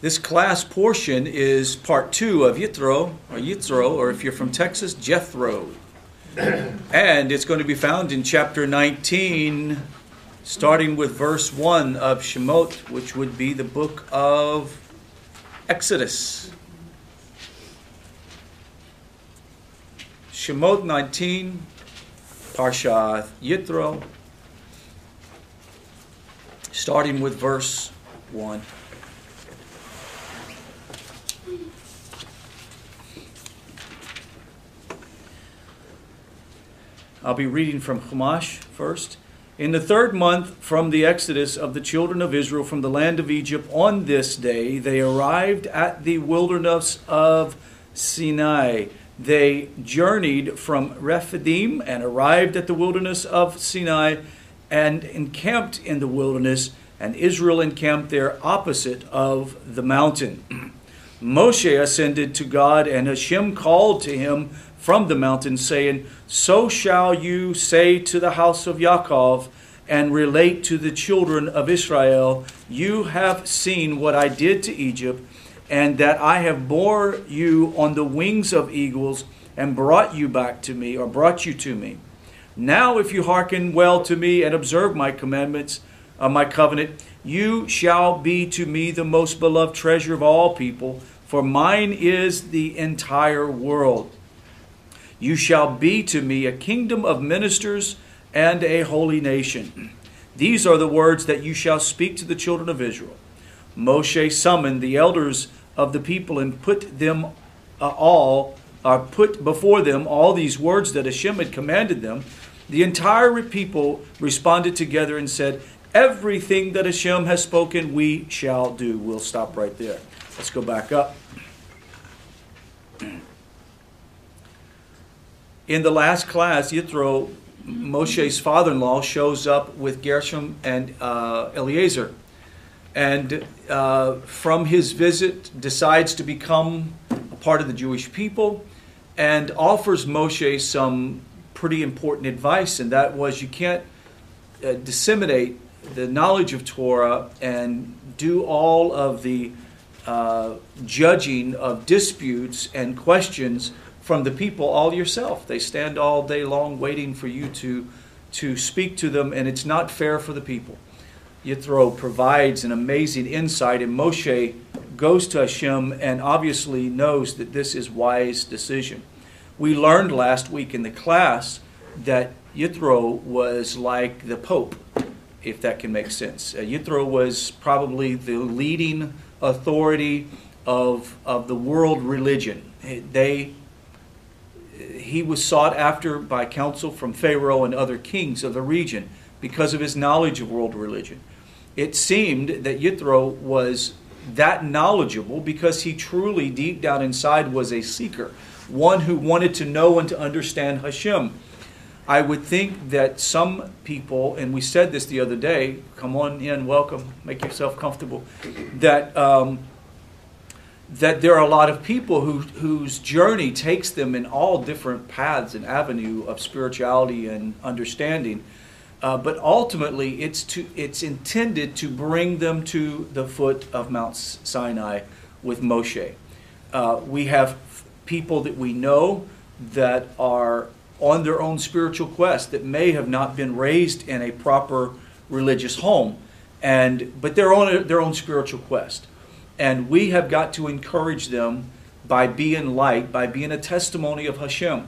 This class portion is part two of Yitro, or Yithro, or if you're from Texas, Jethro. and it's going to be found in chapter 19, starting with verse 1 of Shemot, which would be the book of Exodus. Shemot 19, Parsha Yitro, starting with verse 1. I'll be reading from Chumash first. In the third month from the exodus of the children of Israel from the land of Egypt, on this day they arrived at the wilderness of Sinai. They journeyed from Rephidim and arrived at the wilderness of Sinai and encamped in the wilderness, and Israel encamped there opposite of the mountain. Moshe ascended to God, and Hashem called to him from the mountain, saying, So shall you say to the house of Yaakov, and relate to the children of Israel, You have seen what I did to Egypt, and that I have bore you on the wings of eagles, and brought you back to me, or brought you to me. Now, if you hearken well to me and observe my commandments, uh, my covenant, you shall be to me the most beloved treasure of all people, for mine is the entire world. You shall be to me a kingdom of ministers and a holy nation. These are the words that you shall speak to the children of Israel. Moshe summoned the elders of the people and put them uh, all, uh, put before them all these words that Hashem had commanded them. The entire people responded together and said, Everything that Hashem has spoken, we shall do. We'll stop right there. Let's go back up. In the last class, Yithro, Moshe's father in law, shows up with Gershom and uh, Eliezer. And uh, from his visit, decides to become a part of the Jewish people and offers Moshe some pretty important advice. And that was you can't uh, disseminate the knowledge of Torah and do all of the uh, judging of disputes and questions from the people all yourself. They stand all day long waiting for you to, to speak to them, and it's not fair for the people. Yithro provides an amazing insight, and Moshe goes to Hashem and obviously knows that this is wise decision. We learned last week in the class that Yithro was like the Pope, if that can make sense. Uh, was probably the leading authority of, of the world religion. They he was sought after by counsel from Pharaoh and other kings of the region because of his knowledge of world religion. It seemed that Yithro was that knowledgeable because he truly, deep down inside, was a seeker, one who wanted to know and to understand Hashem. I would think that some people, and we said this the other day, come on in, welcome, make yourself comfortable, that um, that there are a lot of people who, whose journey takes them in all different paths and avenue of spirituality and understanding. Uh, but ultimately, it's, to, it's intended to bring them to the foot of Mount Sinai with Moshe. Uh, we have people that we know that are on their own spiritual quest that may have not been raised in a proper religious home, and, but they're on a, their own spiritual quest. And we have got to encourage them by being light, by being a testimony of Hashem.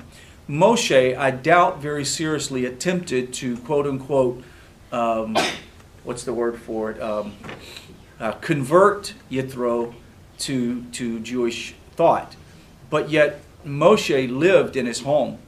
Moshe, I doubt very seriously, attempted to quote unquote, um, what's the word for it, um, uh, convert Yithro to, to Jewish thought. But yet, Moshe lived in his home.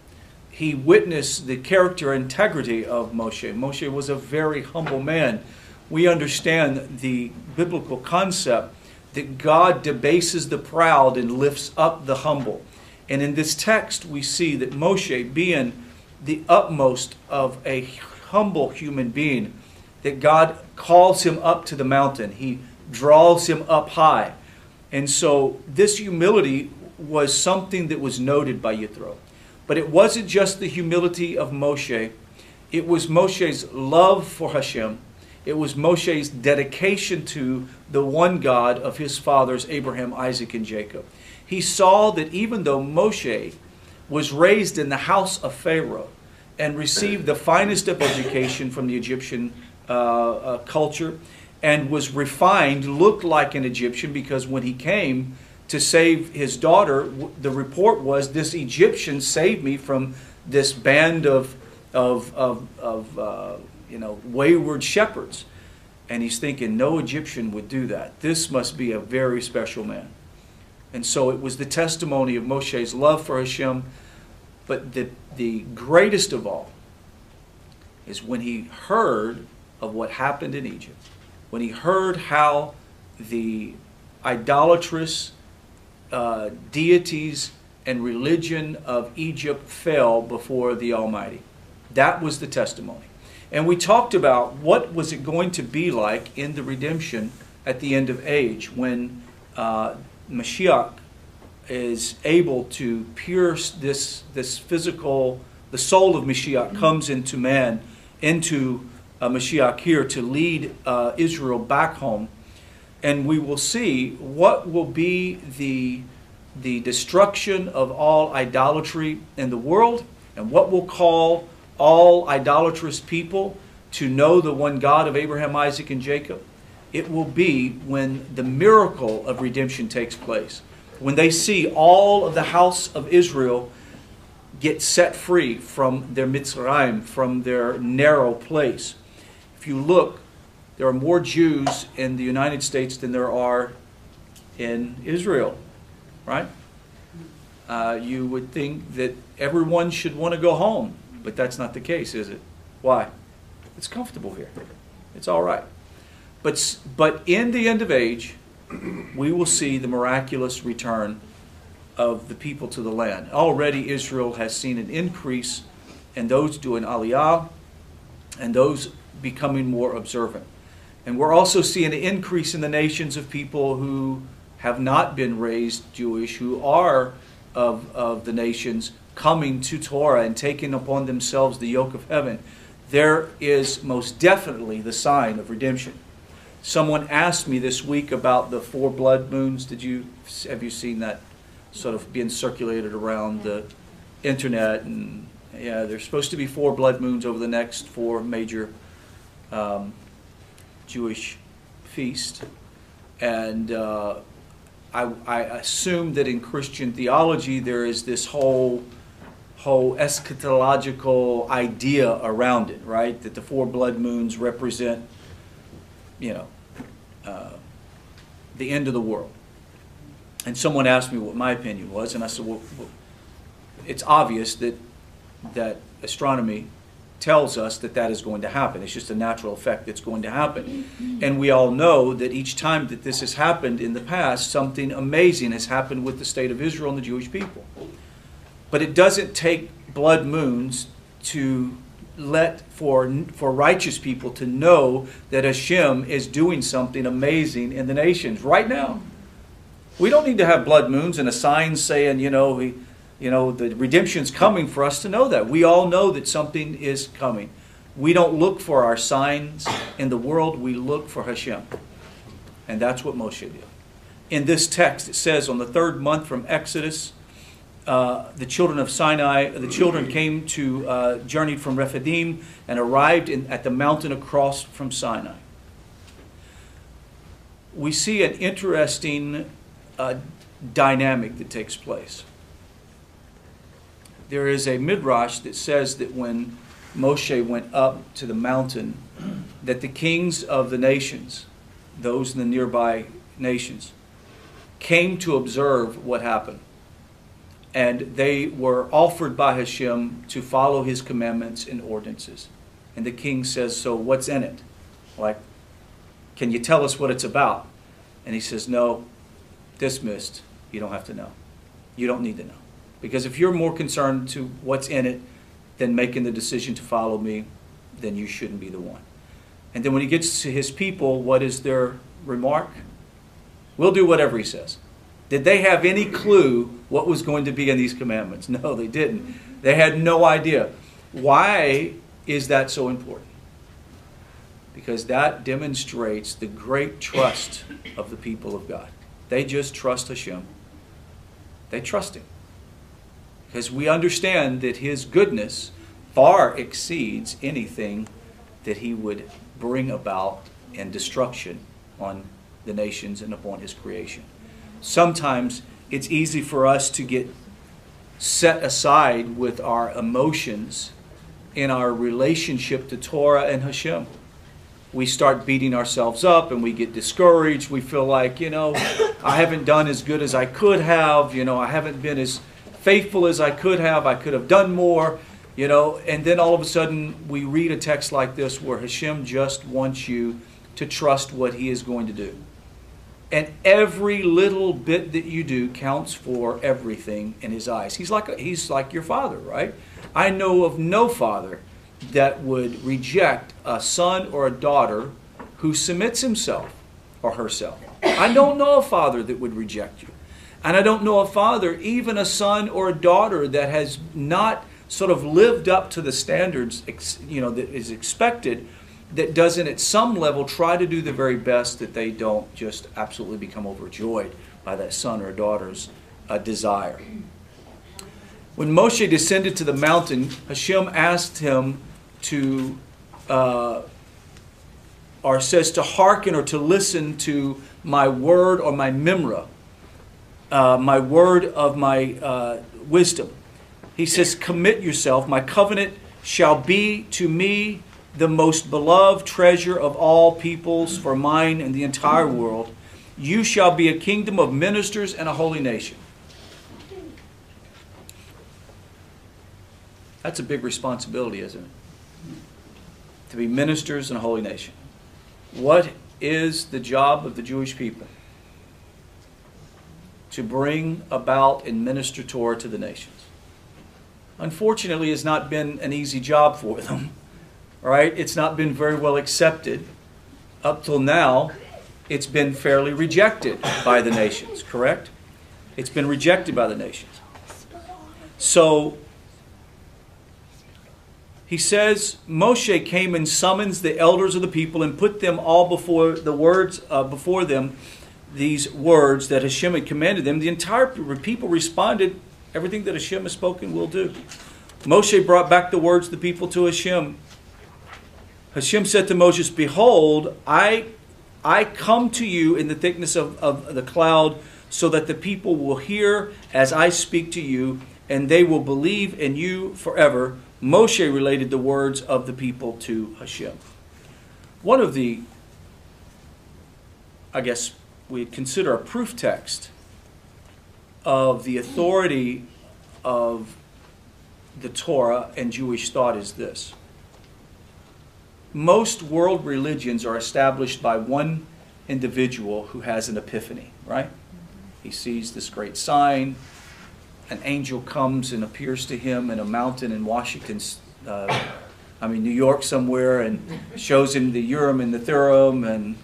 He witnessed the character integrity of Moshe. Moshe was a very humble man. We understand the biblical concept that God debases the proud and lifts up the humble. And in this text, we see that Moshe, being the utmost of a humble human being, that God calls him up to the mountain. He draws him up high. And so this humility was something that was noted by Yithro. But it wasn't just the humility of Moshe, it was Moshe's love for Hashem It was Moshe's dedication to the one God of his fathers, Abraham, Isaac, and Jacob. He saw that even though Moshe was raised in the house of Pharaoh and received the finest of education from the Egyptian uh, uh, culture and was refined, looked like an Egyptian because when he came to save his daughter, the report was this Egyptian saved me from this band of, of, of, of uh, you know, wayward shepherds. And he's thinking, no Egyptian would do that. This must be a very special man. And so it was the testimony of Moshe's love for Hashem. But the, the greatest of all is when he heard of what happened in Egypt, when he heard how the idolatrous uh, deities and religion of Egypt fell before the Almighty. That was the testimony. And we talked about what was it going to be like in the redemption at the end of age when uh, Mashiach is able to pierce this, this physical, the soul of Mashiach comes into man, into uh, Mashiach here to lead uh, Israel back home. And we will see what will be the, the destruction of all idolatry in the world and what will call all idolatrous people to know the one God of Abraham, Isaac, and Jacob. It will be when the miracle of redemption takes place. When they see all of the house of Israel get set free from their Mitzrayim, from their narrow place. If you look, there are more Jews in the United States than there are in Israel, right? Uh, you would think that everyone should want to go home, but that's not the case, is it? Why? It's comfortable here. It's all right. But, but in the end of age, we will see the miraculous return of the people to the land. Already Israel has seen an increase in those doing aliyah and those becoming more observant. And we're also seeing an increase in the nations of people who have not been raised Jewish, who are of, of the nations, coming to Torah and taking upon themselves the yoke of heaven. There is most definitely the sign of redemption. Someone asked me this week about the four blood moons. Did you have you seen that sort of being circulated around the internet? And yeah, there's supposed to be four blood moons over the next four major um, Jewish feast, and uh, I, I assume that in Christian theology there is this whole whole eschatological idea around it, right? That the four blood moons represent you know, uh, the end of the world. And someone asked me what my opinion was, and I said, well, well, it's obvious that that astronomy tells us that that is going to happen. It's just a natural effect that's going to happen. And we all know that each time that this has happened in the past, something amazing has happened with the state of Israel and the Jewish people. But it doesn't take blood moons to let for for righteous people to know that Hashem is doing something amazing in the nations right now. We don't need to have blood moons and a sign saying, you know, we, you know, the redemption's coming for us to know that. We all know that something is coming. We don't look for our signs in the world, we look for Hashem. And that's what Moshe did. In this text, it says on the third month from Exodus, uh, the children of Sinai, the children came to, uh, journeyed from Rephidim and arrived in, at the mountain across from Sinai. We see an interesting uh, dynamic that takes place. There is a midrash that says that when Moshe went up to the mountain, that the kings of the nations, those in the nearby nations, came to observe what happened and they were offered by Hashem to follow his commandments and ordinances. And the king says, So what's in it? Like, can you tell us what it's about? And he says, No, dismissed. You don't have to know. You don't need to know. Because if you're more concerned to what's in it than making the decision to follow me, then you shouldn't be the one. And then when he gets to his people, what is their remark? We'll do whatever he says. Did they have any clue what was going to be in these commandments? No, they didn't. They had no idea. Why is that so important? because that demonstrates the great trust of the people of God. They just trust Hashem. They trust Him. Because we understand that His goodness far exceeds anything that He would bring about in destruction on the nations and upon His creation. Sometimes it's easy for us to get set aside with our emotions in our relationship to Torah and Hashem. We start beating ourselves up and we get discouraged. We feel like, you know, I haven't done as good as I could have. You know, I haven't been as faithful as I could have. I could have done more. You know, and then all of a sudden we read a text like this where Hashem just wants you to trust what He is going to do. And every little bit that you do counts for everything in His eyes. He's like, a, he's like your father, right? I know of no father that would reject a son or a daughter who submits himself or herself. I don't know a father that would reject you. And I don't know a father, even a son or a daughter, that has not sort of lived up to the standards you know, that is expected, that doesn't at some level try to do the very best that they don't just absolutely become overjoyed by that son or daughter's uh, desire. When Moshe descended to the mountain, Hashem asked him to, uh, or says to hearken or to listen to my word or my memra, uh, my word of my uh, wisdom. He says, Commit yourself. My covenant shall be to me the most beloved treasure of all peoples for mine and the entire world. You shall be a kingdom of ministers and a holy nation. That's a big responsibility, isn't it? To be ministers and a holy nation. What is the job of the Jewish people? To bring about and minister Torah to the nations. Unfortunately, it's not been an easy job for them. Right? It's not been very well accepted. Up till now, it's been fairly rejected by the nations, correct? It's been rejected by the nations. So he says Moshe came and summons the elders of the people and put them all before the words uh, before them these words that Hashem had commanded them. The entire people responded, "Everything that Hashem has spoken, will do." Moshe brought back the words of the people to Hashem. Hashem said to Moses, "Behold, I I come to you in the thickness of, of the cloud, so that the people will hear as I speak to you, and they will believe in you forever." Moshe related the words of the people to Hashem. One of the, I guess we'd consider a proof text of the authority of the Torah and Jewish thought is this. Most world religions are established by one individual who has an epiphany, right? He sees this great sign, an angel comes and appears to him in a mountain in Washington, uh, I mean, New York somewhere, and shows him the Urim and the Thummim and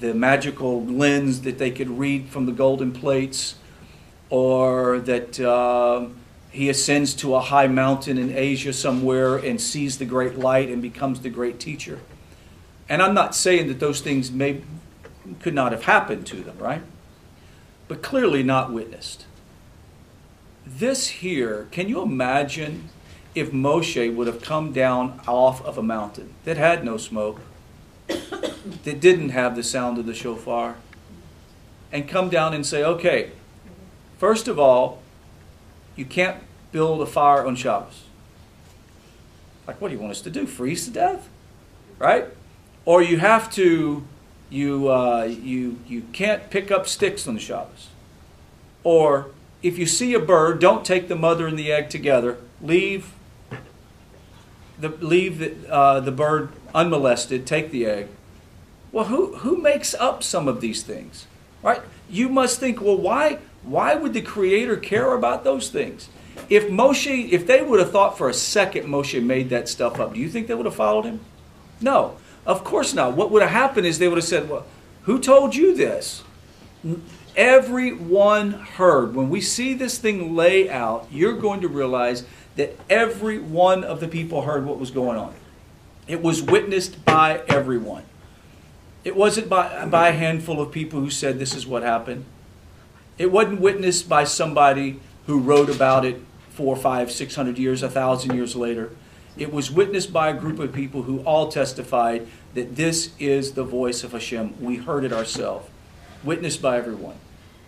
the magical lens that they could read from the golden plates, or that uh, he ascends to a high mountain in Asia somewhere and sees the great light and becomes the great teacher. And I'm not saying that those things may could not have happened to them, right? But clearly not witnessed. This here, can you imagine if Moshe would have come down off of a mountain that had no smoke, that didn't have the sound of the shofar, and come down and say, okay, first of all, you can't build a fire on Shabbos. Like, what do you want us to do? Freeze to death? Right? Or you have to, you, uh, you, you can't pick up sticks on the Shabbos. Or if you see a bird, don't take the mother and the egg together. Leave the, leave the, uh, the bird unmolested, take the egg. Well, who, who makes up some of these things? Right? You must think, well, why, why would the Creator care about those things? If Moshe, if they would have thought for a second Moshe made that stuff up, do you think they would have followed him? No, of course not. What would have happened is they would have said, well, who told you this? Everyone heard. When we see this thing lay out, you're going to realize that every one of the people heard what was going on. It was witnessed by everyone. It wasn't by, by a handful of people who said this is what happened. It wasn't witnessed by somebody who wrote about it four, five, six hundred years, a thousand years later. It was witnessed by a group of people who all testified that this is the voice of Hashem. We heard it ourselves. Witnessed by everyone.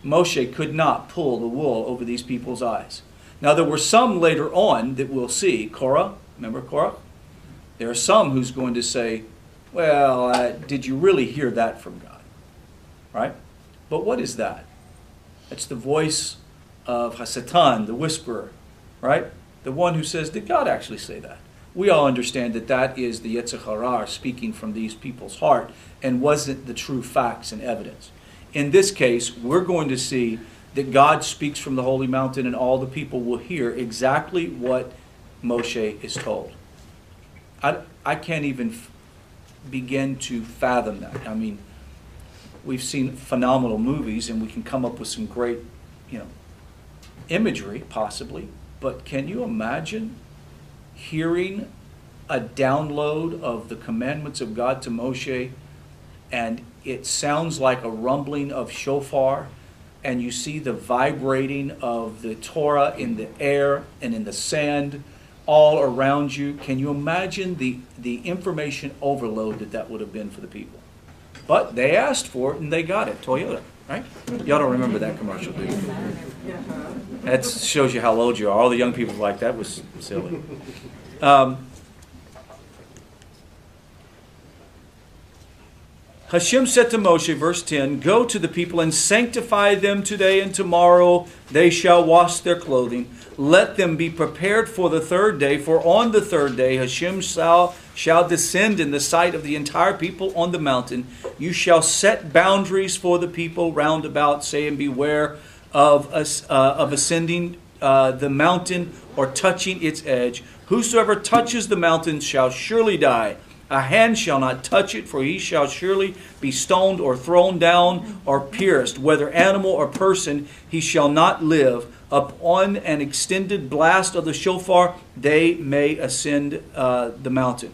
Moshe could not pull the wool over these people's eyes. Now, there were some later on that we'll see. Korah, remember Korah? There are some who's going to say, well, uh, did you really hear that from God? Right? But what is that? It's the voice of Hasatan, the whisperer, right? The one who says, did God actually say that? We all understand that that is the Yetzer Hara speaking from these people's heart and wasn't the true facts and evidence. In this case, we're going to see that God speaks from the holy mountain and all the people will hear exactly what Moshe is told. I, I can't even begin to fathom that. I mean, we've seen phenomenal movies and we can come up with some great, you know, imagery possibly, but can you imagine hearing a download of the commandments of God to Moshe and it sounds like a rumbling of shofar and you see the vibrating of the Torah in the air and in the sand all around you. Can you imagine the, the information overload that that would have been for the people? But they asked for it and they got it. Toyota, right? Y'all don't remember that commercial, do you? That shows you how old you are. All the young people like that was silly. Um, Hashem said to Moshe, verse 10, Go to the people and sanctify them today and tomorrow. They shall wash their clothing. Let them be prepared for the third day, for on the third day Hashem shall, shall descend in the sight of the entire people on the mountain. You shall set boundaries for the people round about, saying, Beware of, uh, of ascending uh, the mountain or touching its edge. Whosoever touches the mountain shall surely die. A hand shall not touch it, for he shall surely be stoned or thrown down or pierced. Whether animal or person, he shall not live. Upon an extended blast of the shofar, they may ascend uh, the mountain.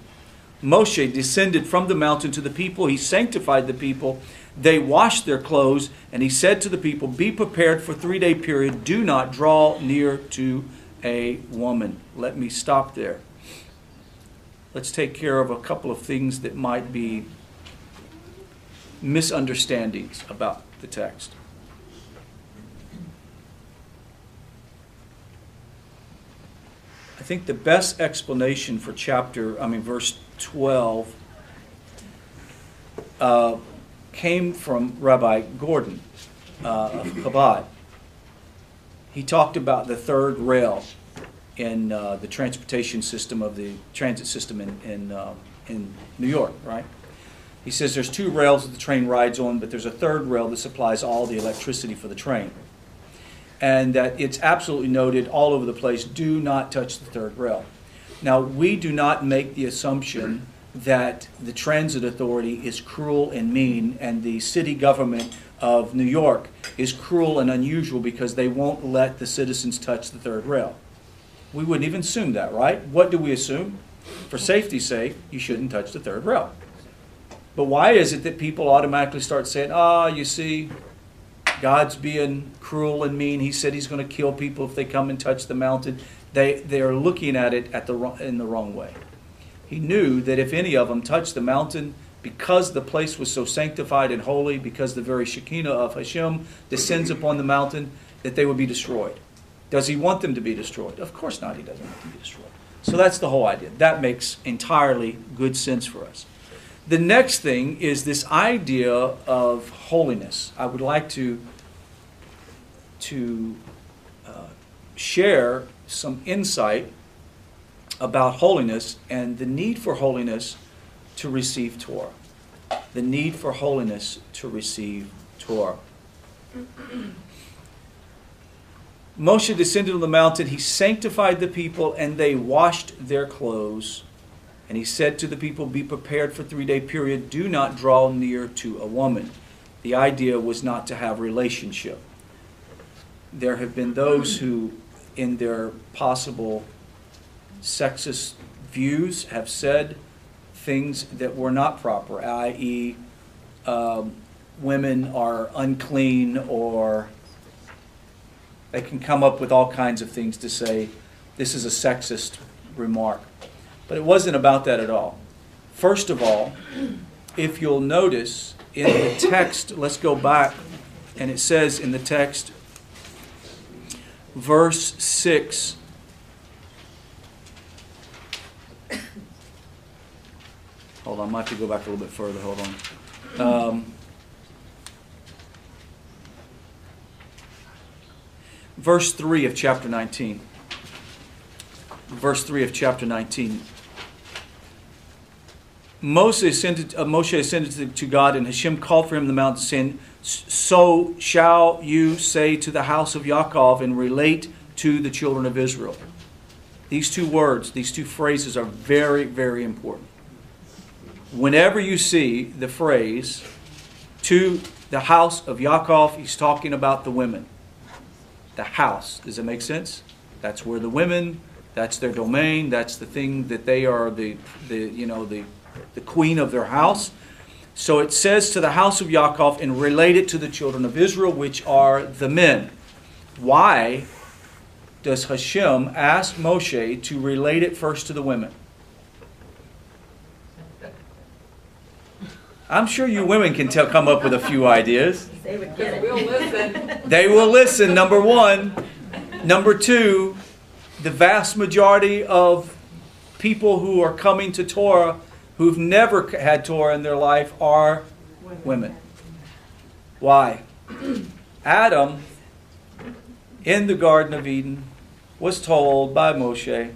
Moshe descended from the mountain to the people. He sanctified the people. They washed their clothes, and he said to the people, Be prepared for three day period. Do not draw near to a woman. Let me stop there let's take care of a couple of things that might be misunderstandings about the text. I think the best explanation for chapter, I mean, verse 12, uh, came from Rabbi Gordon uh, of Chabad. He talked about the third rail in uh, the transportation system of the transit system in, in, uh, in New York, right? He says there's two rails that the train rides on, but there's a third rail that supplies all the electricity for the train. And that it's absolutely noted all over the place do not touch the third rail. Now, we do not make the assumption that the transit authority is cruel and mean, and the city government of New York is cruel and unusual because they won't let the citizens touch the third rail. We wouldn't even assume that, right? What do we assume? For safety's sake, you shouldn't touch the third rail. But why is it that people automatically start saying, ah, oh, you see, God's being cruel and mean. He said he's going to kill people if they come and touch the mountain. They, they are looking at it at the, in the wrong way. He knew that if any of them touched the mountain, because the place was so sanctified and holy, because the very Shekinah of Hashem descends upon the mountain, that they would be destroyed. Does he want them to be destroyed? Of course not, he doesn't want them to be destroyed. So that's the whole idea. That makes entirely good sense for us. The next thing is this idea of holiness. I would like to, to uh, share some insight about holiness and the need for holiness to receive Torah. The need for holiness to receive Torah. Moshe descended on the mountain, he sanctified the people, and they washed their clothes. And he said to the people, Be prepared for three day period. Do not draw near to a woman. The idea was not to have relationship. There have been those who, in their possible sexist views, have said things that were not proper, i.e., um, women are unclean or they can come up with all kinds of things to say this is a sexist remark. But it wasn't about that at all. First of all, if you'll notice in the text, let's go back, and it says in the text, verse 6. Hold on, I might have to go back a little bit further. Hold on. Um, verse 3 of chapter 19. Verse 3 of chapter 19. Moses ascended, uh, Moshe ascended to God, and Hashem called for him the mountain, saying, So shall you say to the house of Yaakov and relate to the children of Israel. These two words, these two phrases are very, very important. Whenever you see the phrase, to the house of Yaakov, he's talking about the women. The house. Does it make sense? That's where the women, that's their domain, that's the thing that they are the, the you know, the the queen of their house. So it says to the house of Yaakov and relate it to the children of Israel, which are the men. Why does Hashem ask Moshe to relate it first to the women? I'm sure you women can tell, come up with a few ideas. They would get it. We'll listen. They will listen, number one. Number two, the vast majority of people who are coming to Torah who've never had Torah in their life are women. Why? Adam, in the Garden of Eden, was told by Moshe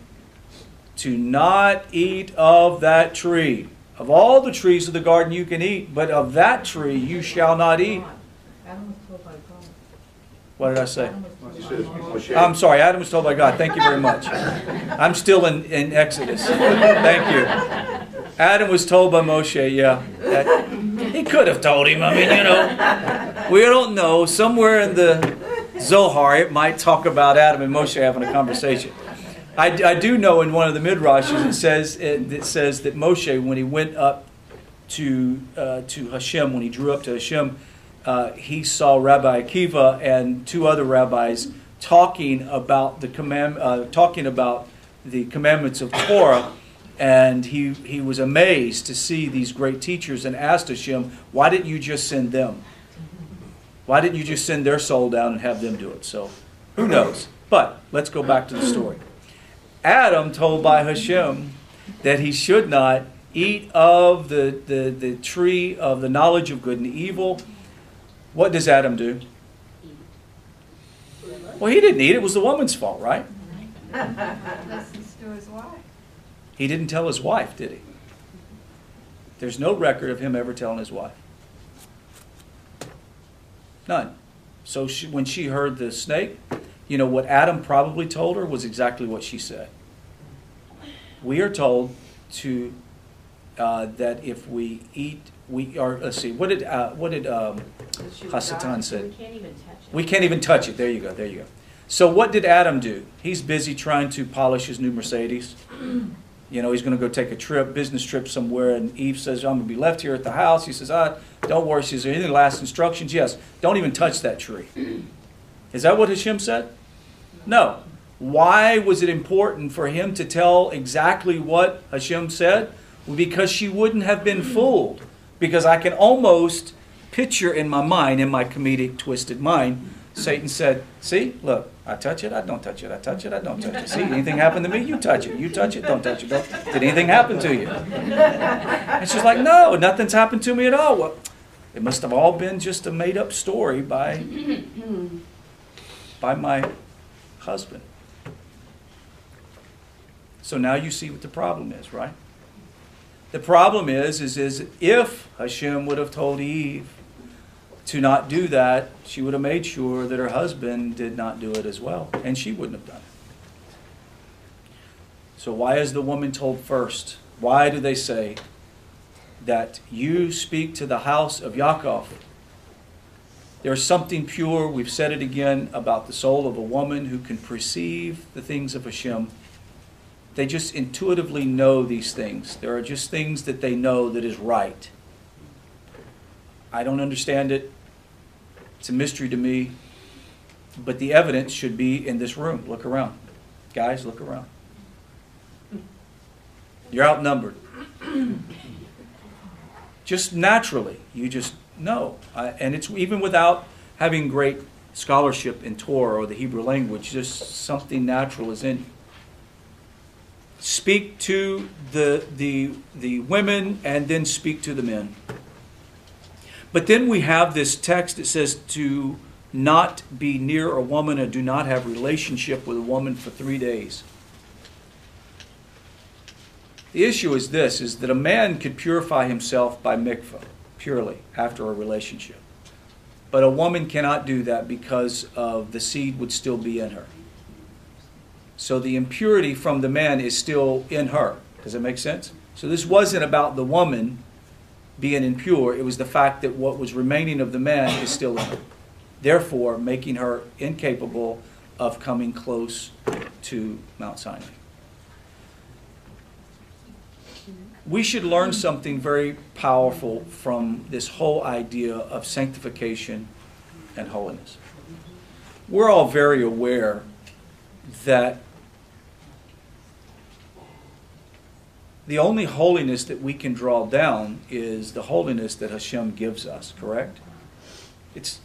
to not eat of that tree. Of all the trees of the garden you can eat, but of that tree you shall not eat. What did I say? I'm sorry, Adam was told by God. Thank you very much. I'm still in, in Exodus. Thank you. Adam was told by Moshe, yeah. he could have told him. I mean, you know, we don't know. Somewhere in the Zohar, it might talk about Adam and Moshe having a conversation. I, I do know in one of the midrashes it says it, it says that Moshe, when he went up to uh, to Hashem, when he drew up to Hashem, uh, he saw Rabbi Akiva and two other rabbis talking about the command, uh, talking about the commandments of Torah and he, he was amazed to see these great teachers and asked Hashem, Why didn't you just send them? Why didn't you just send their soul down and have them do it? So, who knows? But let's go back to the story. Adam told by Hashem that he should not eat of the, the, the tree of the knowledge of good and evil. What does Adam do? Well, he didn't eat it. Was the woman's fault, right? Listens to his wife. He didn't tell his wife, did he? There's no record of him ever telling his wife. None. So she, when she heard the snake, you know what Adam probably told her was exactly what she said. We are told to uh, that if we eat, we are. Let's see. What did uh, what did um, Hasatan said? We can't even touch it. We can't even touch it. There you go. There you go. So what did Adam do? He's busy trying to polish his new Mercedes. You know, he's going to go take a trip, business trip somewhere, and Eve says, I'm going to be left here at the house. He says, ah, don't worry. She says, any last instructions? Yes. Don't even touch that tree. Is that what Hashem said? No. Why was it important for him to tell exactly what Hashem said? Because she wouldn't have been fooled. Because I can almost picture in my mind, in my comedic, twisted mind, Satan said, See, look, I touch it, I don't touch it, I touch it, I don't touch it. See, anything happen to me, you touch it, you touch it, don't touch it. Don't. Did anything happen to you? And she's like, No, nothing's happened to me at all. Well, it must have all been just a made up story by, by my husband. So now you see what the problem is, right? The problem is, is, is if Hashem would have told Eve, to not do that, she would have made sure that her husband did not do it as well, and she wouldn't have done it. So, why is the woman told first? Why do they say that you speak to the house of Yaakov? There's something pure, we've said it again, about the soul of a woman who can perceive the things of Hashem. they just intuitively know these things. There are just things that they know that is right. I don't understand it. It's a mystery to me. But the evidence should be in this room. Look around. Guys, look around. You're outnumbered. just naturally, you just know. Uh, and it's even without having great scholarship in Torah or the Hebrew language, just something natural is in you. Speak to the, the, the women and then speak to the men. But then we have this text that says to not be near a woman and do not have relationship with a woman for three days. The issue is this is that a man could purify himself by mikvah, purely, after a relationship. But a woman cannot do that because of the seed would still be in her. So the impurity from the man is still in her. Does that make sense? So this wasn't about the woman being impure, it was the fact that what was remaining of the man is still in her. Therefore, making her incapable of coming close to Mount Sinai. we should learn something very powerful from this whole idea of sanctification and holiness. We're all very aware that the only holiness that we can draw down is the holiness that Hashem gives us, correct? It's,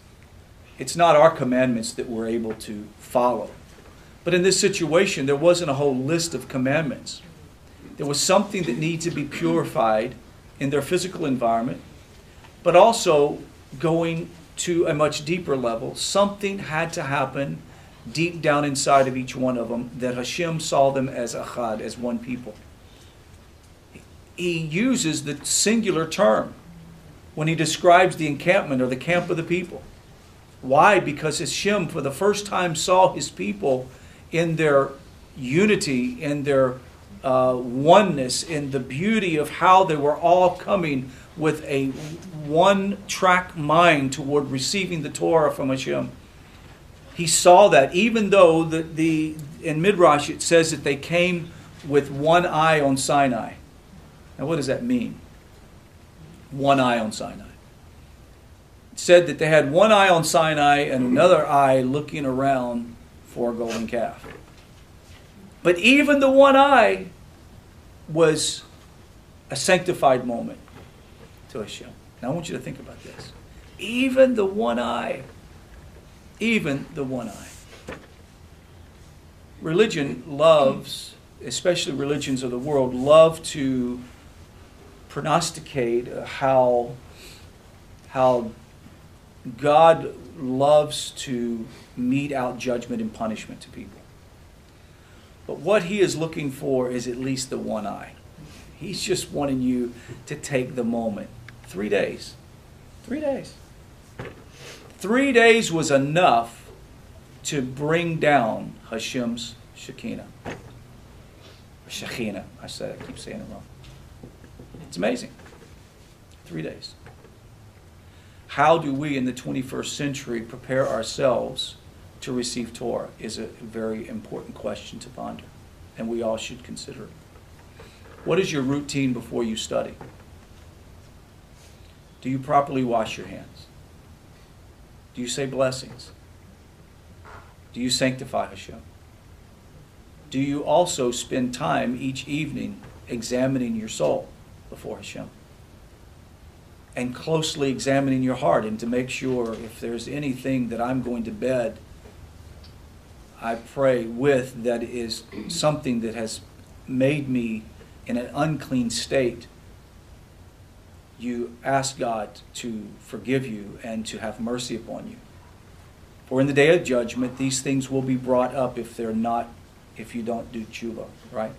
it's not our commandments that we're able to follow. But in this situation, there wasn't a whole list of commandments. There was something that needed to be purified in their physical environment, but also going to a much deeper level. Something had to happen deep down inside of each one of them that Hashem saw them as achad, as one people. He uses the singular term when he describes the encampment or the camp of the people. Why? Because Hashem, for the first time, saw his people in their unity, in their uh, oneness in the beauty of how they were all coming with a one track mind toward receiving the Torah from Hashem. He saw that even though the, the in Midrash it says that they came with one eye on Sinai. Now what does that mean? One eye on Sinai. It said that they had one eye on Sinai and another eye looking around for a golden calf. But even the one eye was a sanctified moment to Hashem. Now I want you to think about this. Even the one eye, even the one eye. Religion loves, especially religions of the world, love to prognosticate uh, how, how God loves to mete out judgment and punishment to people. But what he is looking for is at least the one eye. He's just wanting you to take the moment. Three days. Three days. Three days was enough to bring down Hashem's Shekinah. Shekinah. I said I keep saying it wrong. It's amazing. Three days. How do we in the 21st century prepare ourselves to receive Torah is a very important question to ponder, and we all should consider it. What is your routine before you study? Do you properly wash your hands? Do you say blessings? Do you sanctify Hashem? Do you also spend time each evening examining your soul before Hashem? And closely examining your heart and to make sure if there's anything that I'm going to bed I pray with that is something that has made me in an unclean state, you ask God to forgive you and to have mercy upon you. For in the day of judgment, these things will be brought up if they're not, if you don't do tshuva, right?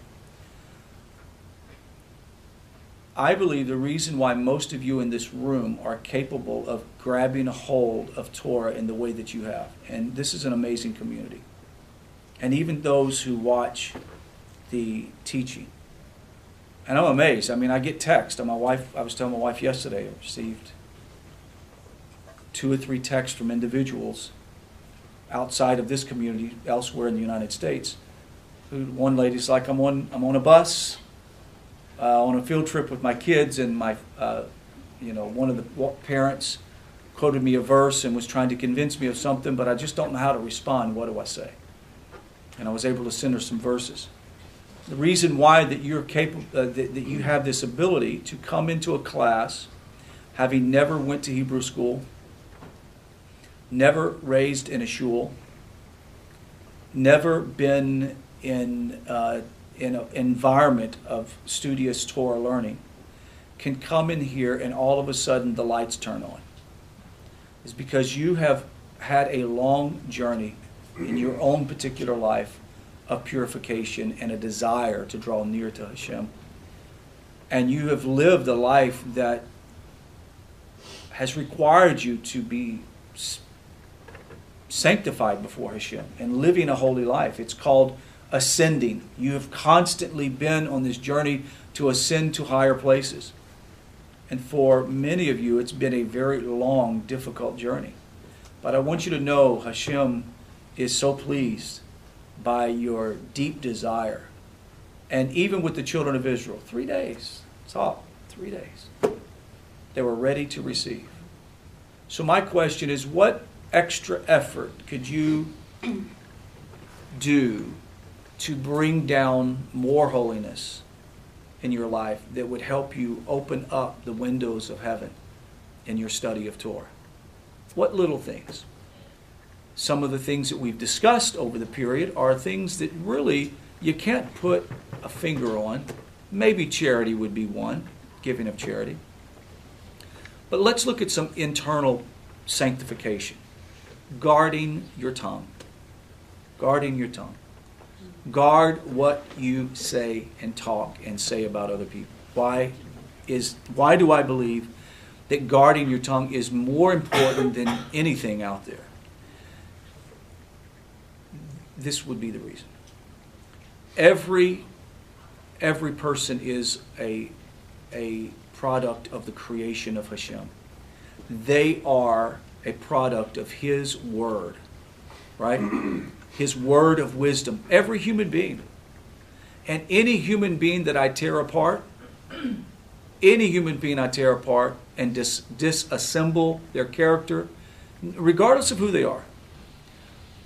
I believe the reason why most of you in this room are capable of grabbing a hold of Torah in the way that you have, and this is an amazing community and even those who watch the teaching. And I'm amazed. I mean, I get text. My wife, I was telling my wife yesterday, I received two or three texts from individuals outside of this community, elsewhere in the United States, one lady's like, I'm on, I'm on a bus, uh, on a field trip with my kids, and my, uh, you know, one of the parents quoted me a verse and was trying to convince me of something, but I just don't know how to respond. What do I say? And I was able to send her some verses. The reason why that you're capable, uh, that, that you have this ability to come into a class, having never went to Hebrew school, never raised in a shul, never been in uh, in an environment of studious Torah learning, can come in here and all of a sudden the lights turn on. Is because you have had a long journey in your own particular life of purification and a desire to draw near to Hashem. And you have lived a life that has required you to be sanctified before Hashem and living a holy life. It's called ascending. You have constantly been on this journey to ascend to higher places. And for many of you, it's been a very long, difficult journey. But I want you to know Hashem is so pleased by your deep desire. And even with the children of Israel, three days, it's all, three days. They were ready to receive. So, my question is what extra effort could you do to bring down more holiness in your life that would help you open up the windows of heaven in your study of Torah? What little things? Some of the things that we've discussed over the period are things that really you can't put a finger on. Maybe charity would be one, giving of charity. But let's look at some internal sanctification. Guarding your tongue. Guarding your tongue. Guard what you say and talk and say about other people. Why is why do I believe that guarding your tongue is more important than anything out there? This would be the reason. Every every person is a a product of the creation of Hashem. They are a product of His Word, right? His Word of wisdom. Every human being. And any human being that I tear apart, any human being I tear apart and dis- disassemble their character, regardless of who they are,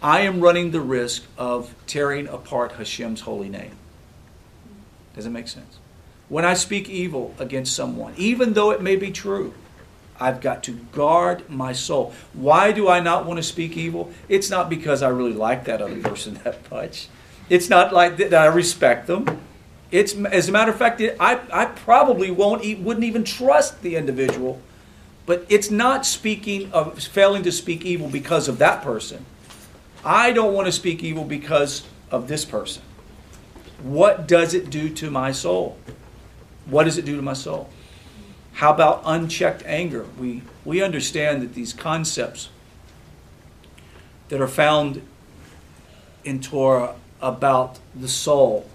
I am running the risk of tearing apart Hashem's holy name. Does it make sense? When I speak evil against someone, even though it may be true, I've got to guard my soul. Why do I not want to speak evil? It's not because I really like that other person that much. It's not like that I respect them. It's as a matter of fact, I, I probably won't wouldn't even trust the individual. But it's not speaking of failing to speak evil because of that person. I don't want to speak evil because of this person. What does it do to my soul? What does it do to my soul? How about unchecked anger? We, we understand that these concepts that are found in Torah about the soul,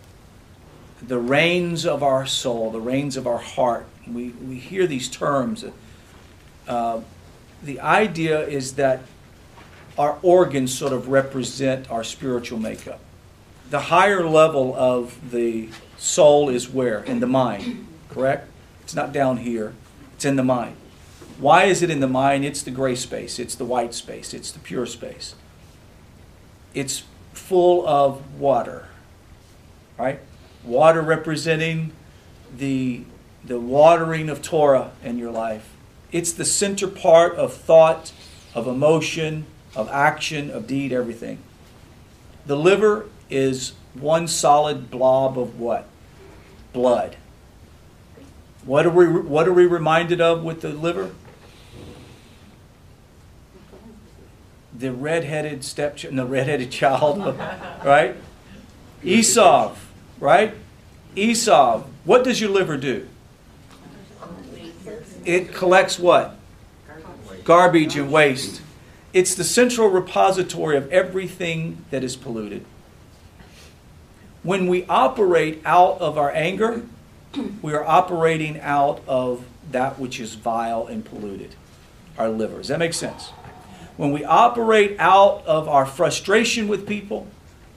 the reins of our soul, the reins of our heart, we, we hear these terms. Uh, the idea is that our organs sort of represent our spiritual makeup. The higher level of the soul is where? In the mind, correct? It's not down here, it's in the mind. Why is it in the mind? It's the gray space, it's the white space, it's the pure space. It's full of water, right? Water representing the, the watering of Torah in your life. It's the center part of thought, of emotion, of action, of deed, everything. The liver is one solid blob of what? Blood. What are we, what are we reminded of with the liver? The red-headed step, no, red-headed child, right? Esau, right? Esau. What does your liver do? It collects what? Garbage and waste. It's the central repository of everything that is polluted. When we operate out of our anger, we are operating out of that which is vile and polluted, our liver. Does that make sense? When we operate out of our frustration with people,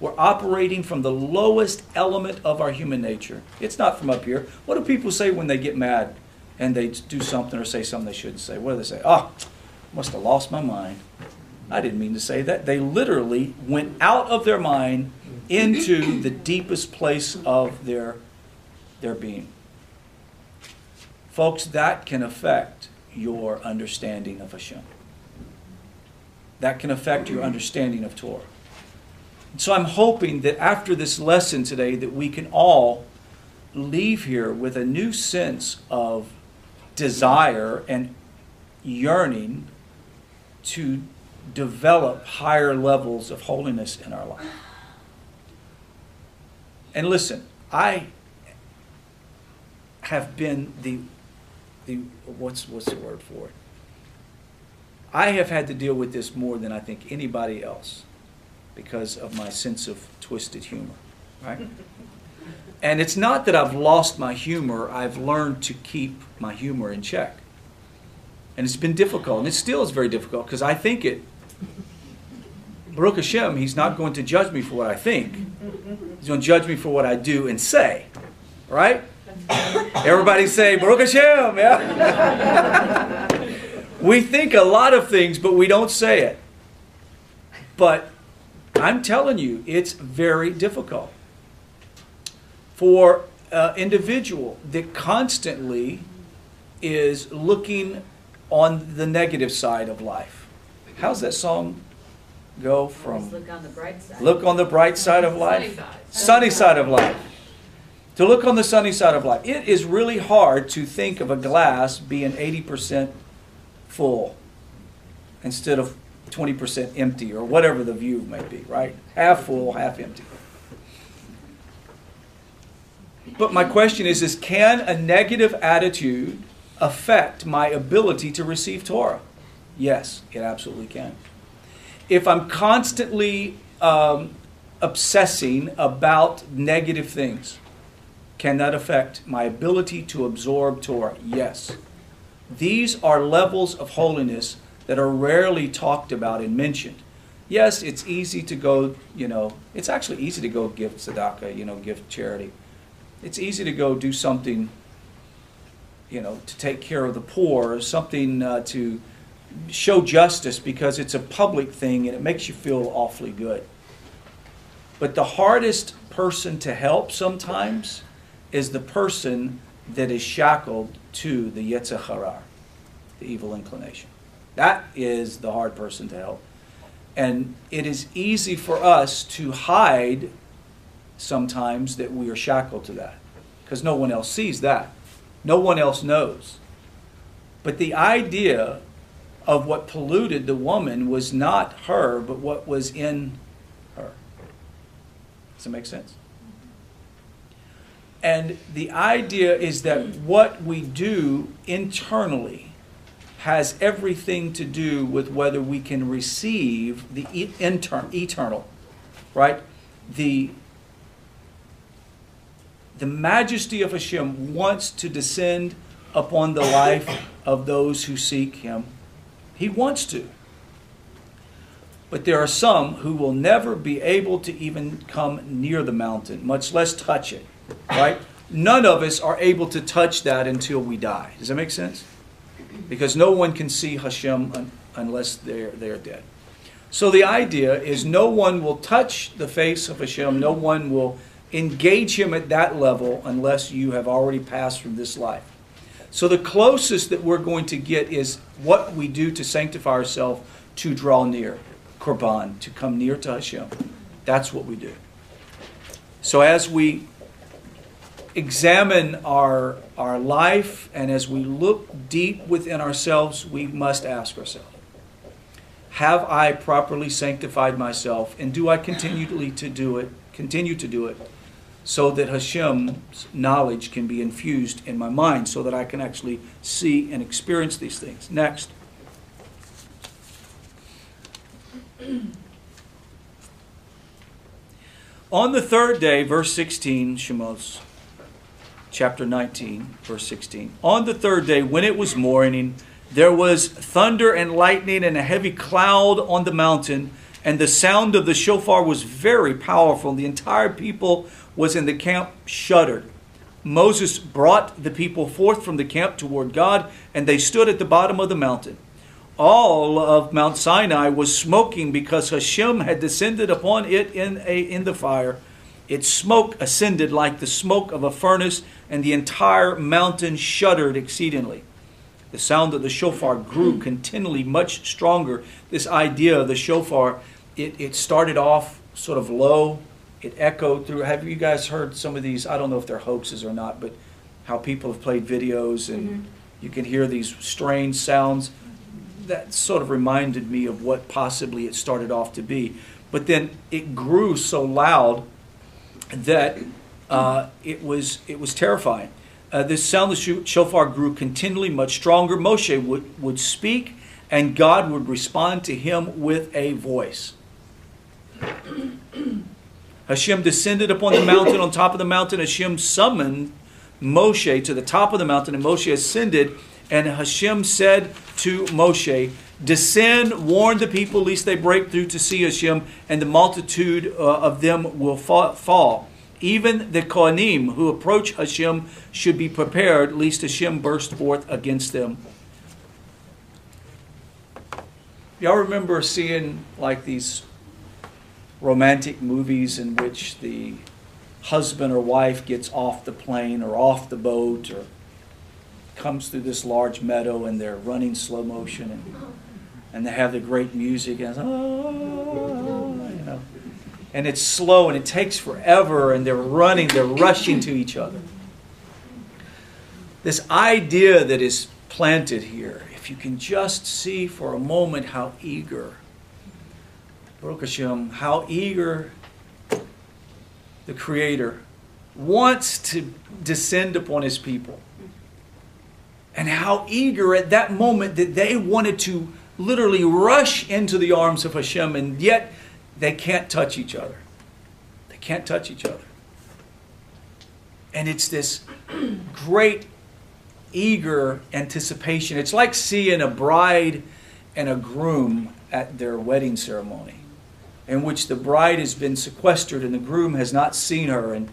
We're operating from the lowest element of our human nature. It's not from up here. What do people say when they get mad and they do something or say something they shouldn't say? What do they say? Oh, must have lost my mind. I didn't mean to say that. They literally went out of their mind into the deepest place of their, their being. Folks, that can affect your understanding of Hashem. That can affect your understanding of Torah. So I'm hoping that after this lesson today that we can all leave here with a new sense of desire and yearning to develop higher levels of holiness in our life. And listen, I have been the the what's what's the word for it? I have had to deal with this more than I think anybody else because of my sense of twisted humor, right? and it's not that I've lost my humor, I've learned to keep my humor in check. And it's been difficult, and it still is very difficult because I think it. Baruch Hashem, he's not going to judge me for what I think. He's going to judge me for what I do and say. Right? Everybody say, Baruch Hashem, yeah? we think a lot of things, but we don't say it. But I'm telling you, it's very difficult for an individual that constantly is looking on the negative side of life. How's that song go from look on the bright side? Look on the bright side of life. Sunny side of life. To look on the sunny side of life. It is really hard to think of a glass being 80% full instead of 20% empty or whatever the view may be, right? Half full, half empty. But my question is, is can a negative attitude affect my ability to receive Torah? Yes, it absolutely can. If I'm constantly um, obsessing about negative things, can that affect my ability to absorb Torah? Yes. These are levels of holiness that are rarely talked about and mentioned. Yes, it's easy to go, you know, it's actually easy to go give tzedakah, you know, give charity. It's easy to go do something you know, to take care of the poor, or something uh, to show justice because it's a public thing and it makes you feel awfully good. But the hardest person to help sometimes is the person that is shackled to the Yetzer Hara, the evil inclination. That is the hard person to help. And it is easy for us to hide sometimes that we are shackled to that because no one else sees that. No one else knows. But the idea of what polluted the woman was not her, but what was in her. Does that make sense? And the idea is that what we do internally has everything to do with whether we can receive the eternal, right? The the majesty of Hashem wants to descend upon the life of those who seek Him. He wants to. But there are some who will never be able to even come near the mountain, much less touch it. Right? None of us are able to touch that until we die. Does that make sense? Because no one can see Hashem un- unless they're, they're dead. So the idea is no one will touch the face of Hashem, no one will engage him at that level unless you have already passed from this life. So the closest that we're going to get is what we do to sanctify ourselves to draw near, korban, to come near to Hashem. That's what we do. So as we examine our, our life and as we look deep within ourselves, we must ask ourselves, have I properly sanctified myself and do I continually to do it, continue to do it so that Hashem's knowledge can be infused in my mind so that I can actually see and experience these things. Next. On the third day, verse 16, Shemos, chapter 19, verse 16. On the third day, when it was morning, There was thunder and lightning and a heavy cloud on the mountain, and the sound of the shofar was very powerful. and The entire people was in the camp shuddered. Moses brought the people forth from the camp toward God, and they stood at the bottom of the mountain. All of Mount Sinai was smoking because Hashem had descended upon it in, a, in the fire. Its smoke ascended like the smoke of a furnace, and the entire mountain shuddered exceedingly. The sound of the shofar grew continually much stronger. This idea of the shofar, it, it started off sort of low, it echoed through. Have you guys heard some of these? I don't know if they're hoaxes or not, but how people have played videos and mm-hmm. you can hear these strange sounds. That sort of reminded me of what possibly it started off to be. But then it grew so loud that uh, it was it was terrifying. Uh, this sound of the shofar grew continually much stronger. Moshe would, would speak, and God would respond to him with a voice. Hashem descended upon the mountain. On top of the mountain, Hashem summoned Moshe to the top of the mountain, and Moshe ascended. And Hashem said to Moshe, Descend, warn the people, lest they break through to see Hashem, and the multitude uh, of them will fall. Even the Kohanim who approach Hashem should be prepared, lest Hashem burst forth against them. Y'all remember seeing like these romantic movies in which the husband or wife gets off the plane or off the boat or comes through this large meadow and they're running slow motion and, and they have the great music and oh, you know and it's slow and it takes forever and they're running they're rushing to each other this idea that is planted here if you can just see for a moment how eager Baruch how eager the Creator wants to descend upon His people. And how eager at that moment that they wanted to literally rush into the arms of Hashem, and yet they can't touch each other. They can't touch each other. And it's this great, eager anticipation. It's like seeing a bride and a groom at their wedding ceremony in which the bride has been sequestered and the groom has not seen her, and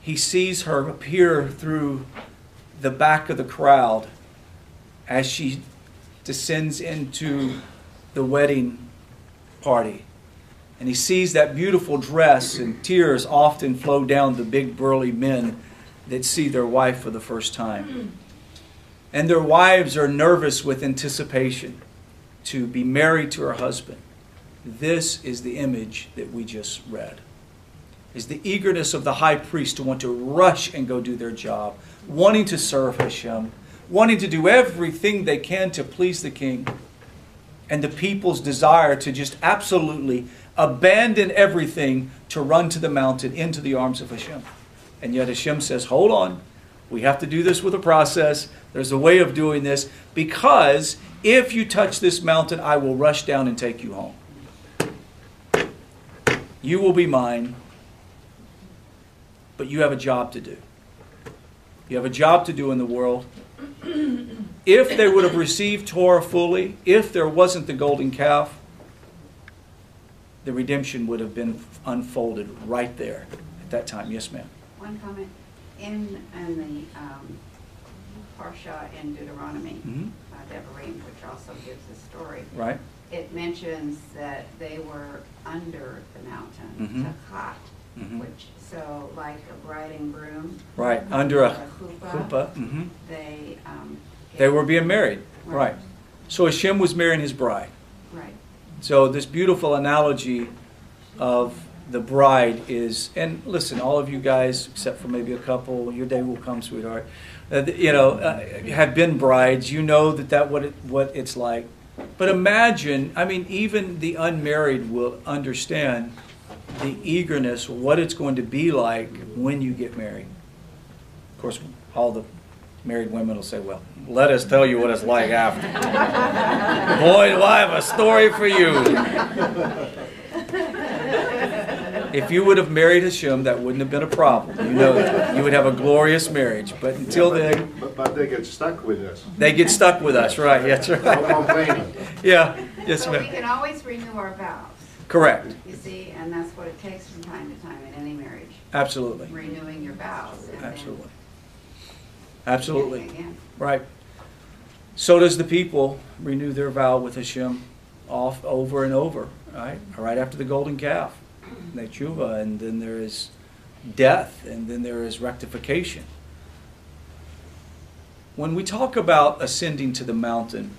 he sees her appear through the back of the crowd as she descends into the wedding party. And he sees that beautiful dress, and tears often flow down the big burly men that see their wife for the first time. And their wives are nervous with anticipation to be married to her husband. This is the image that we just read. Is the eagerness of the high priest to want to rush and go do their job, wanting to serve Hashem, wanting to do everything they can to please the king, and the people's desire to just absolutely abandon everything to run to the mountain into the arms of Hashem. And yet Hashem says, Hold on, we have to do this with a process. There's a way of doing this because if you touch this mountain, I will rush down and take you home. You will be mine, but you have a job to do. You have a job to do in the world. If they would have received Torah fully, if there wasn't the golden calf, the redemption would have been unfolded right there at that time. Yes, ma'am. One comment. In, in the um, Parsha in Deuteronomy, mm-hmm. uh, Devarim, which also gives the story. Right it mentions that they were under the mountain, mm-hmm. Takat, mm-hmm. which so like a bride and groom. Right under a, a. Mm-hmm. They um, they were being married. Right. right. So Hashem was marrying his bride. Right. So this beautiful analogy of the bride is, and listen, all of you guys, except for maybe a couple, your day will come, sweetheart. Uh, you know, uh, have been brides. You know that that what it, what it's like but imagine, I mean, even the unmarried will understand the eagerness, what it's going to be like when you get married. Of course, all the married women will say, well, let us tell you what it's like after. Boy, do I have a story for you. If you would have married Hashem, that wouldn't have been a problem. You know that. You would have a glorious marriage. But until Yeah, but then, they- But, but they get stuck with us. they get stuck with us, right? That's No right. complaining. Yeah, yes, So we can always renew our vows, Correct. you see, and that's what it takes from time to time in any marriage, Absolutely. renewing your vows. and then Absolutely. Absolutely. Again. Right. So does the people renew their vow with Hashem off over and over, right? Right after the golden calf, they tshuva, and then there is death, and then there is rectification. When we talk about ascending to the mountain,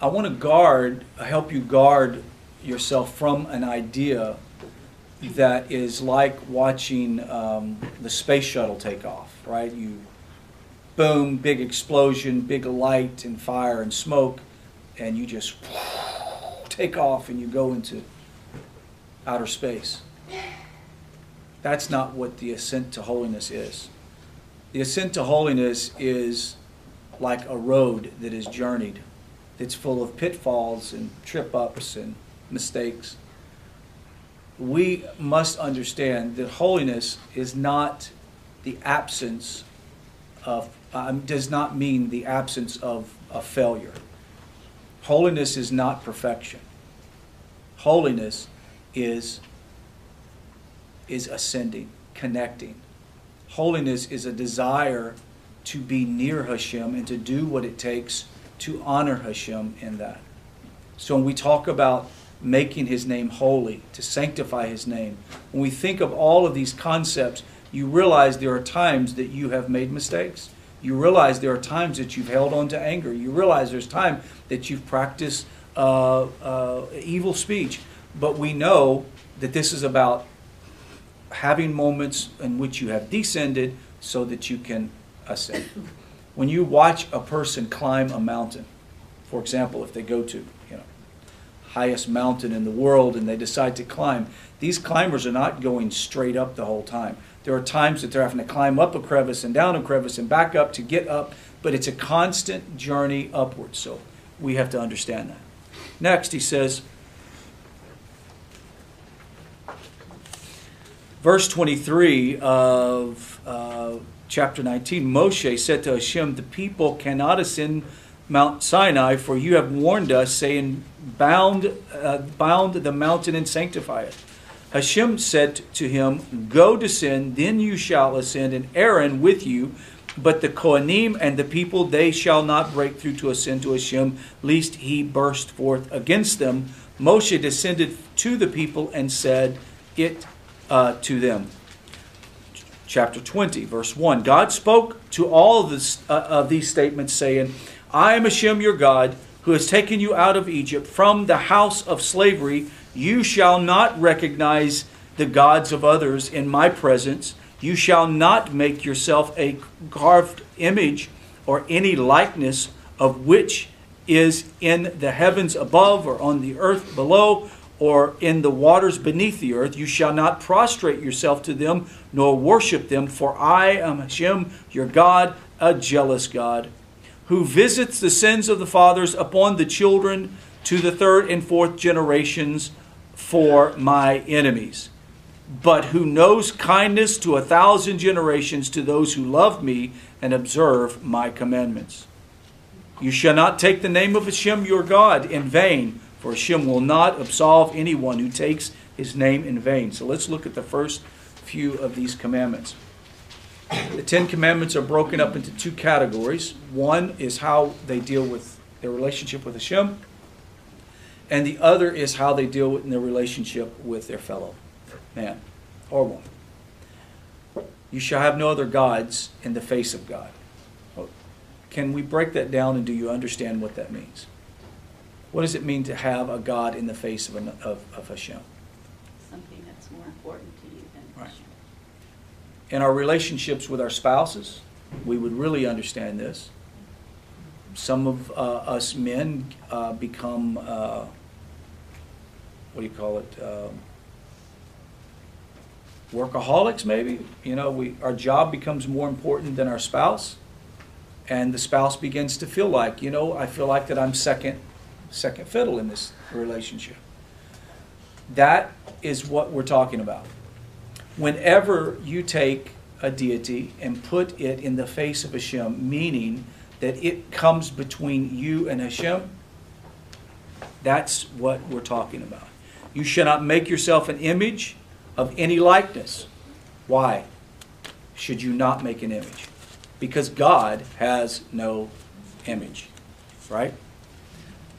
I want to guard, help you guard yourself from an idea that is like watching um, the space shuttle take off, right? You boom, big explosion, big light and fire and smoke, and you just take off and you go into outer space. That's not what the ascent to holiness is. The ascent to holiness is like a road that is journeyed, that's full of pitfalls and trip ups and mistakes. We must understand that holiness is not the absence of, um, does not mean the absence of a failure. Holiness is not perfection. Holiness is, is ascending, connecting. Holiness is a desire to be near Hashem and to do what it takes to honor Hashem in that. So when we talk about making His name holy, to sanctify His name, when we think of all of these concepts, you realize there are times that you have made mistakes. You realize there are times that you've held on to anger. You realize there's time that you've practiced uh, uh, evil speech. But we know that this is about having moments in which you have descended so that you can ascend. When you watch a person climb a mountain, for example, if they go to you know highest mountain in the world and they decide to climb, these climbers are not going straight up the whole time. There are times that they're having to climb up a crevice and down a crevice and back up to get up, but it's a constant journey upward. So we have to understand that. Next, he says, verse 23 of uh, chapter 19 Moshe said to Hashem, The people cannot ascend Mount Sinai, for you have warned us, saying, Bound, uh, bound the mountain and sanctify it. Hashem said to him, Go descend, then you shall ascend, and Aaron with you. But the Kohanim and the people, they shall not break through to ascend to Hashem, lest he burst forth against them. Moshe descended to the people and said it uh, to them. Chapter 20, verse 1. God spoke to all of, this, uh, of these statements, saying, I am Hashem your God, who has taken you out of Egypt from the house of slavery. You shall not recognize the gods of others in my presence. You shall not make yourself a carved image or any likeness of which is in the heavens above or on the earth below or in the waters beneath the earth. You shall not prostrate yourself to them nor worship them, for I am Hashem, your God, a jealous God, who visits the sins of the fathers upon the children to the third and fourth generations for my enemies, but who knows kindness to a thousand generations to those who love me and observe my commandments. You shall not take the name of Hashem your God in vain, for Hashem will not absolve anyone who takes his name in vain. So let's look at the first few of these commandments. The Ten Commandments are broken up into two categories. One is how they deal with their relationship with Hashem, and the other is how they deal with their relationship with their fellow man or woman. You shall have no other gods in the face of God. Can we break that down and do you understand what that means? What does it mean to have a God in the face of, an, of, of Hashem? something that's more important to you than Right. Hashem. In our relationships with our spouses, we would really understand this. Some of uh, us men uh, become, uh, what do you call it? Um, workaholics, maybe. You know, we, our job becomes more important than our spouse. And the spouse begins to feel like, you know, I feel like that I'm second, second fiddle in this relationship. That is what we're talking about. Whenever you take a deity and put it in the face of Hashem, meaning that it comes between you and Hashem, that's what we're talking about. You shall not make yourself an image of any likeness. Why should you not make an image? Because God has no image, right?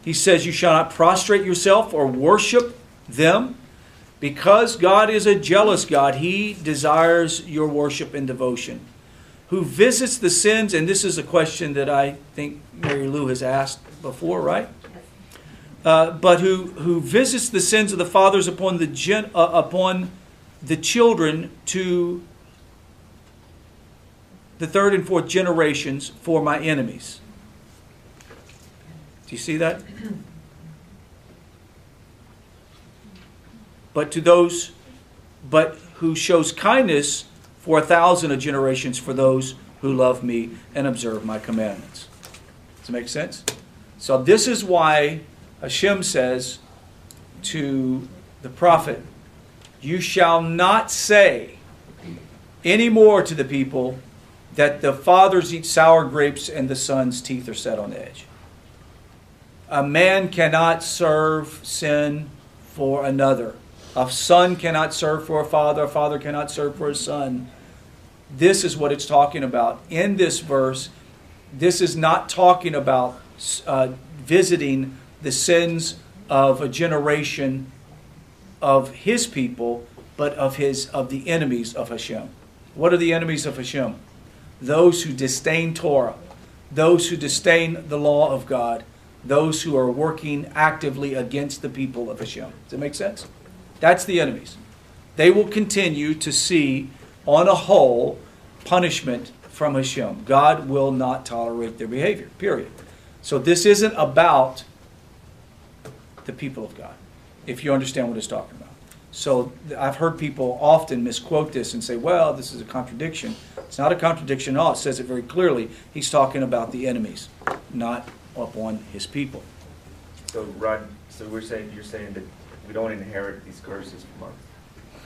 He says, You shall not prostrate yourself or worship them. Because God is a jealous God, He desires your worship and devotion. Who visits the sins, and this is a question that I think Mary Lou has asked before, right? Uh, but who, who visits the sins of the fathers upon the, gen, uh, upon the children to the third and fourth generations for my enemies. Do you see that? But to those, but who shows kindness for a thousand of generations for those who love me and observe my commandments. Does it make sense? So this is why Hashem says to the prophet, You shall not say any more to the people that the fathers eat sour grapes and the son's teeth are set on edge. A man cannot serve sin for another. A son cannot serve for a father. A father cannot serve for a son. This is what it's talking about. In this verse, this is not talking about uh, visiting the sins of a generation of his people, but of his of the enemies of Hashem. What are the enemies of Hashem? Those who disdain Torah, those who disdain the law of God, those who are working actively against the people of Hashem. Does that make sense? That's the enemies. They will continue to see, on a whole, punishment from Hashem. God will not tolerate their behavior, period. So this isn't about the people of God, if you understand what it's talking about. So I've heard people often misquote this and say, well, this is a contradiction. It's not a contradiction at all. It says it very clearly. He's talking about the enemies, not upon his people. So Rod, so we're saying, you're saying that we don't inherit these curses from our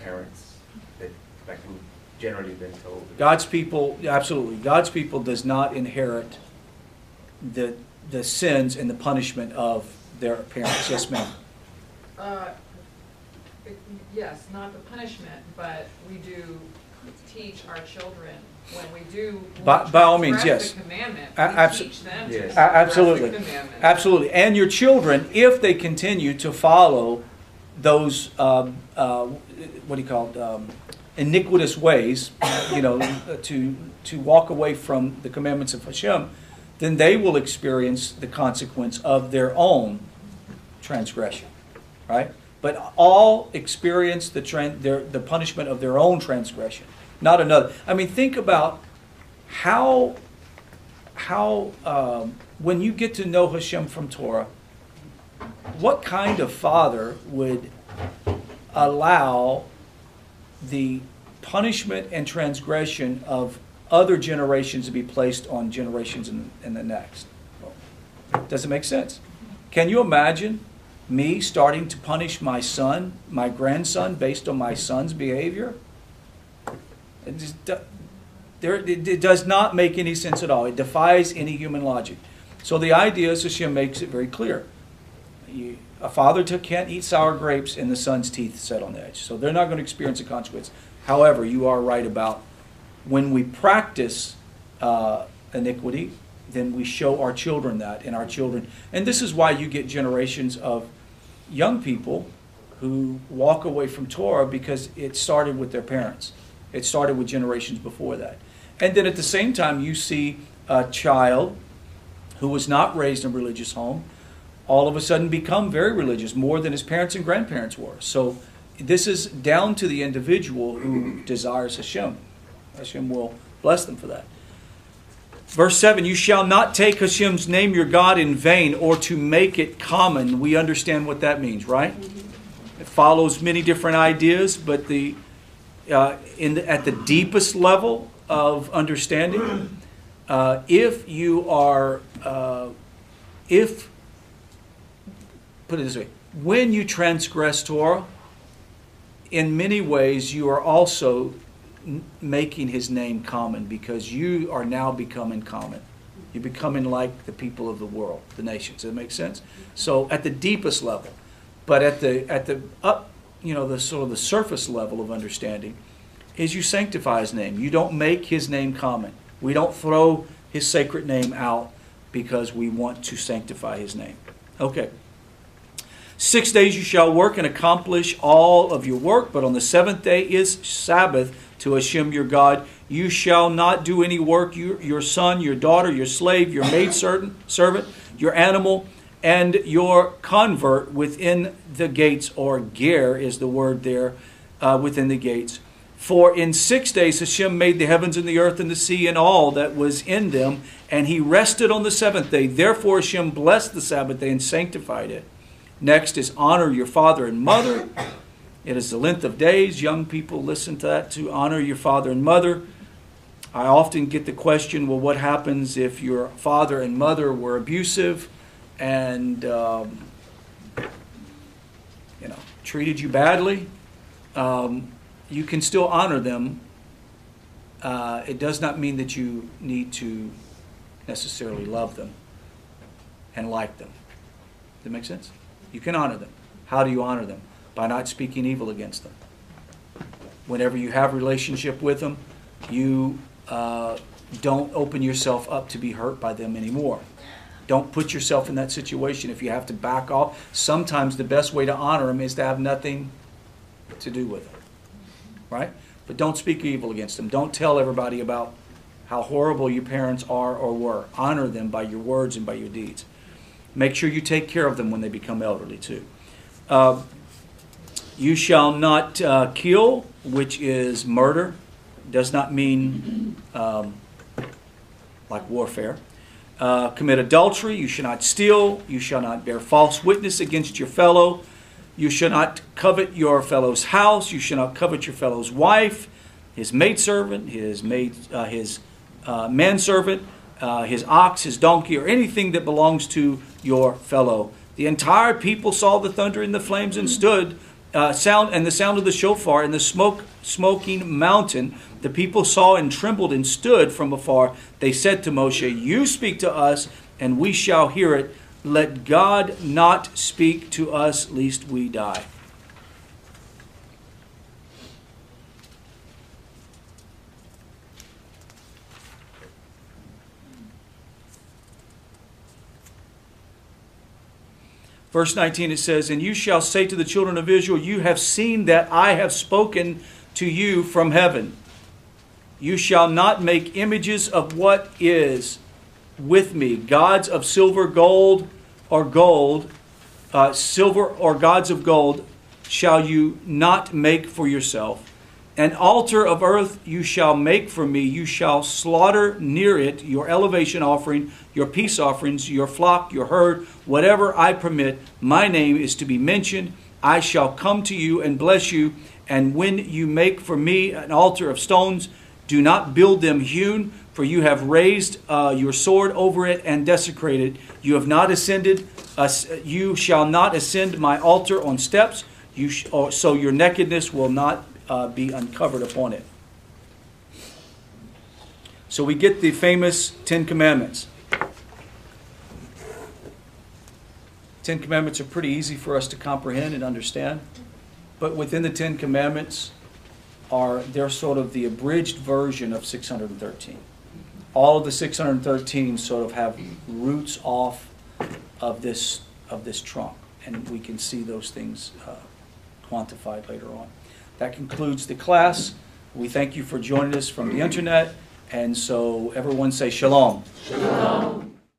parents, that, like we've generally been told. God's people, absolutely, God's people does not inherit the, the sins and the punishment of their parents. Yes, ma'am. Uh, Yes, not the punishment, but we do teach our children when we do. By- by all means, yes. the A- abso- teach them to Yes. A- Absolutely. Absolutely. And your children, if they continue to follow those, um, uh, what do you call it, um, iniquitous ways, you know, to, to walk away from the commandments of Hashem, then they will experience the consequence of their own transgression, right? But all experience the, tran- their, the punishment of their own transgression, not another. I mean, think about how how um, when you get to know Hashem from Torah, what kind of father would allow the punishment and transgression of other generations to be placed on generations in, in the next? Does it make sense? Can you imagine me starting to punish my son, my grandson, based on my son's behavior? It just there, it, it does not make any sense at all. It defies any human logic. So the idea is Hashem makes it very clear. You, a father can't eat sour grapes and the son's teeth set on edge. So they're not going to experience a consequence. However, you are right about when we practice uh, iniquity, then we show our children that and our children. And this is why you get generations of young people who walk away from Torah because it started with their parents. It started with generations before that. And then at the same time, you see a child who was not raised in a religious home all of a sudden become very religious, more than his parents and grandparents were. So this is down to the individual who desires Hashem. Hashem will bless them for that. Verse 7 You shall not take Hashem's name, your God, in vain, or to make it common. We understand what that means, right? It follows many different ideas, but the, uh, in the, at the deepest level of understanding, uh, if you are, uh, if, put it this way, when you transgress Torah, in many ways, you are also n- making his name common because you are now becoming common. You're becoming like the people of the world, the nations. Does that make sense? So at the deepest level, but at the at the up, you know, the sort of the surface level of understanding, is you sanctify his name. You don't make his name common. We don't throw his sacred name out because we want to sanctify his name. Okay. Six days you shall work and accomplish all of your work, but on the seventh day is Sabbath to Hashem your God. You shall not do any work, you, your son, your daughter, your slave, your maidservant, servant, your animal, and your convert within the gates, or ger is the word there, uh, within the gates. For in six days Hashem made the heavens and the earth and the sea and all that was in them, and he rested on the seventh day. Therefore Hashem blessed the Sabbath day and sanctified it. Next is honor your father and mother. It is the length of days. Young people listen to that to honor your father and mother. I often get the question well, what happens if your father and mother were abusive and, um, you know, treated you badly? Um, you can still honor them. Uh, it does not mean that you need to necessarily love them and like them. Does that make sense? You can honor them. How do you honor them? By not speaking evil against them. Whenever you have relationship with them, you uh, don't open yourself up to be hurt by them anymore. Don't put yourself in that situation if you have to back off. Sometimes the best way to honor them is to have nothing to do with them. Right? But don't speak evil against them. Don't tell everybody about how horrible your parents are or were. Honor them by your words and by your deeds. Make sure you take care of them when they become elderly, too. Uh, you shall not uh, kill, which is murder. Does not mean um, like warfare. Uh, commit adultery. You shall not steal. You shall not bear false witness against your fellow. You shall not covet your fellow's house. You shall not covet your fellow's wife, his maidservant, his maid, uh, his uh, manservant, uh, his ox, his donkey, or anything that belongs to your fellow. The entire people saw the thunder and the flames and stood, uh, sound and the sound of the shofar and the smoke smoking mountain. The people saw and trembled and stood from afar. They said to Moshe, "You speak to us, and we shall hear it. Let God not speak to us, lest we die." Verse 19 it says, And you shall say to the children of Israel, You have seen that I have spoken to you from heaven. You shall not make images of what is with me, gods of silver, gold, or gold, uh, silver or gods of gold, shall you not make for yourself. An altar of earth you shall make for me. You shall slaughter near it your elevation offering, your peace offerings, your flock, your herd, whatever I permit. My name is to be mentioned. I shall come to you and bless you. And when you make for me an altar of stones, do not build them hewn, for you have raised uh, your sword over it and desecrated. You have not ascended. Uh, you shall not ascend my altar on steps. You sh- or, so your nakedness will not uh, be uncovered upon it. So we get the famous Ten Commandments. Ten Commandments are pretty easy for us to comprehend and understand, but within the Ten Commandments are they're sort of the abridged version of 613. All of the 613 sort of have roots off of this of this trunk, and we can see those things uh, quantified later on. That concludes the class. We thank you for joining us from the internet. And so everyone say shalom. Shalom.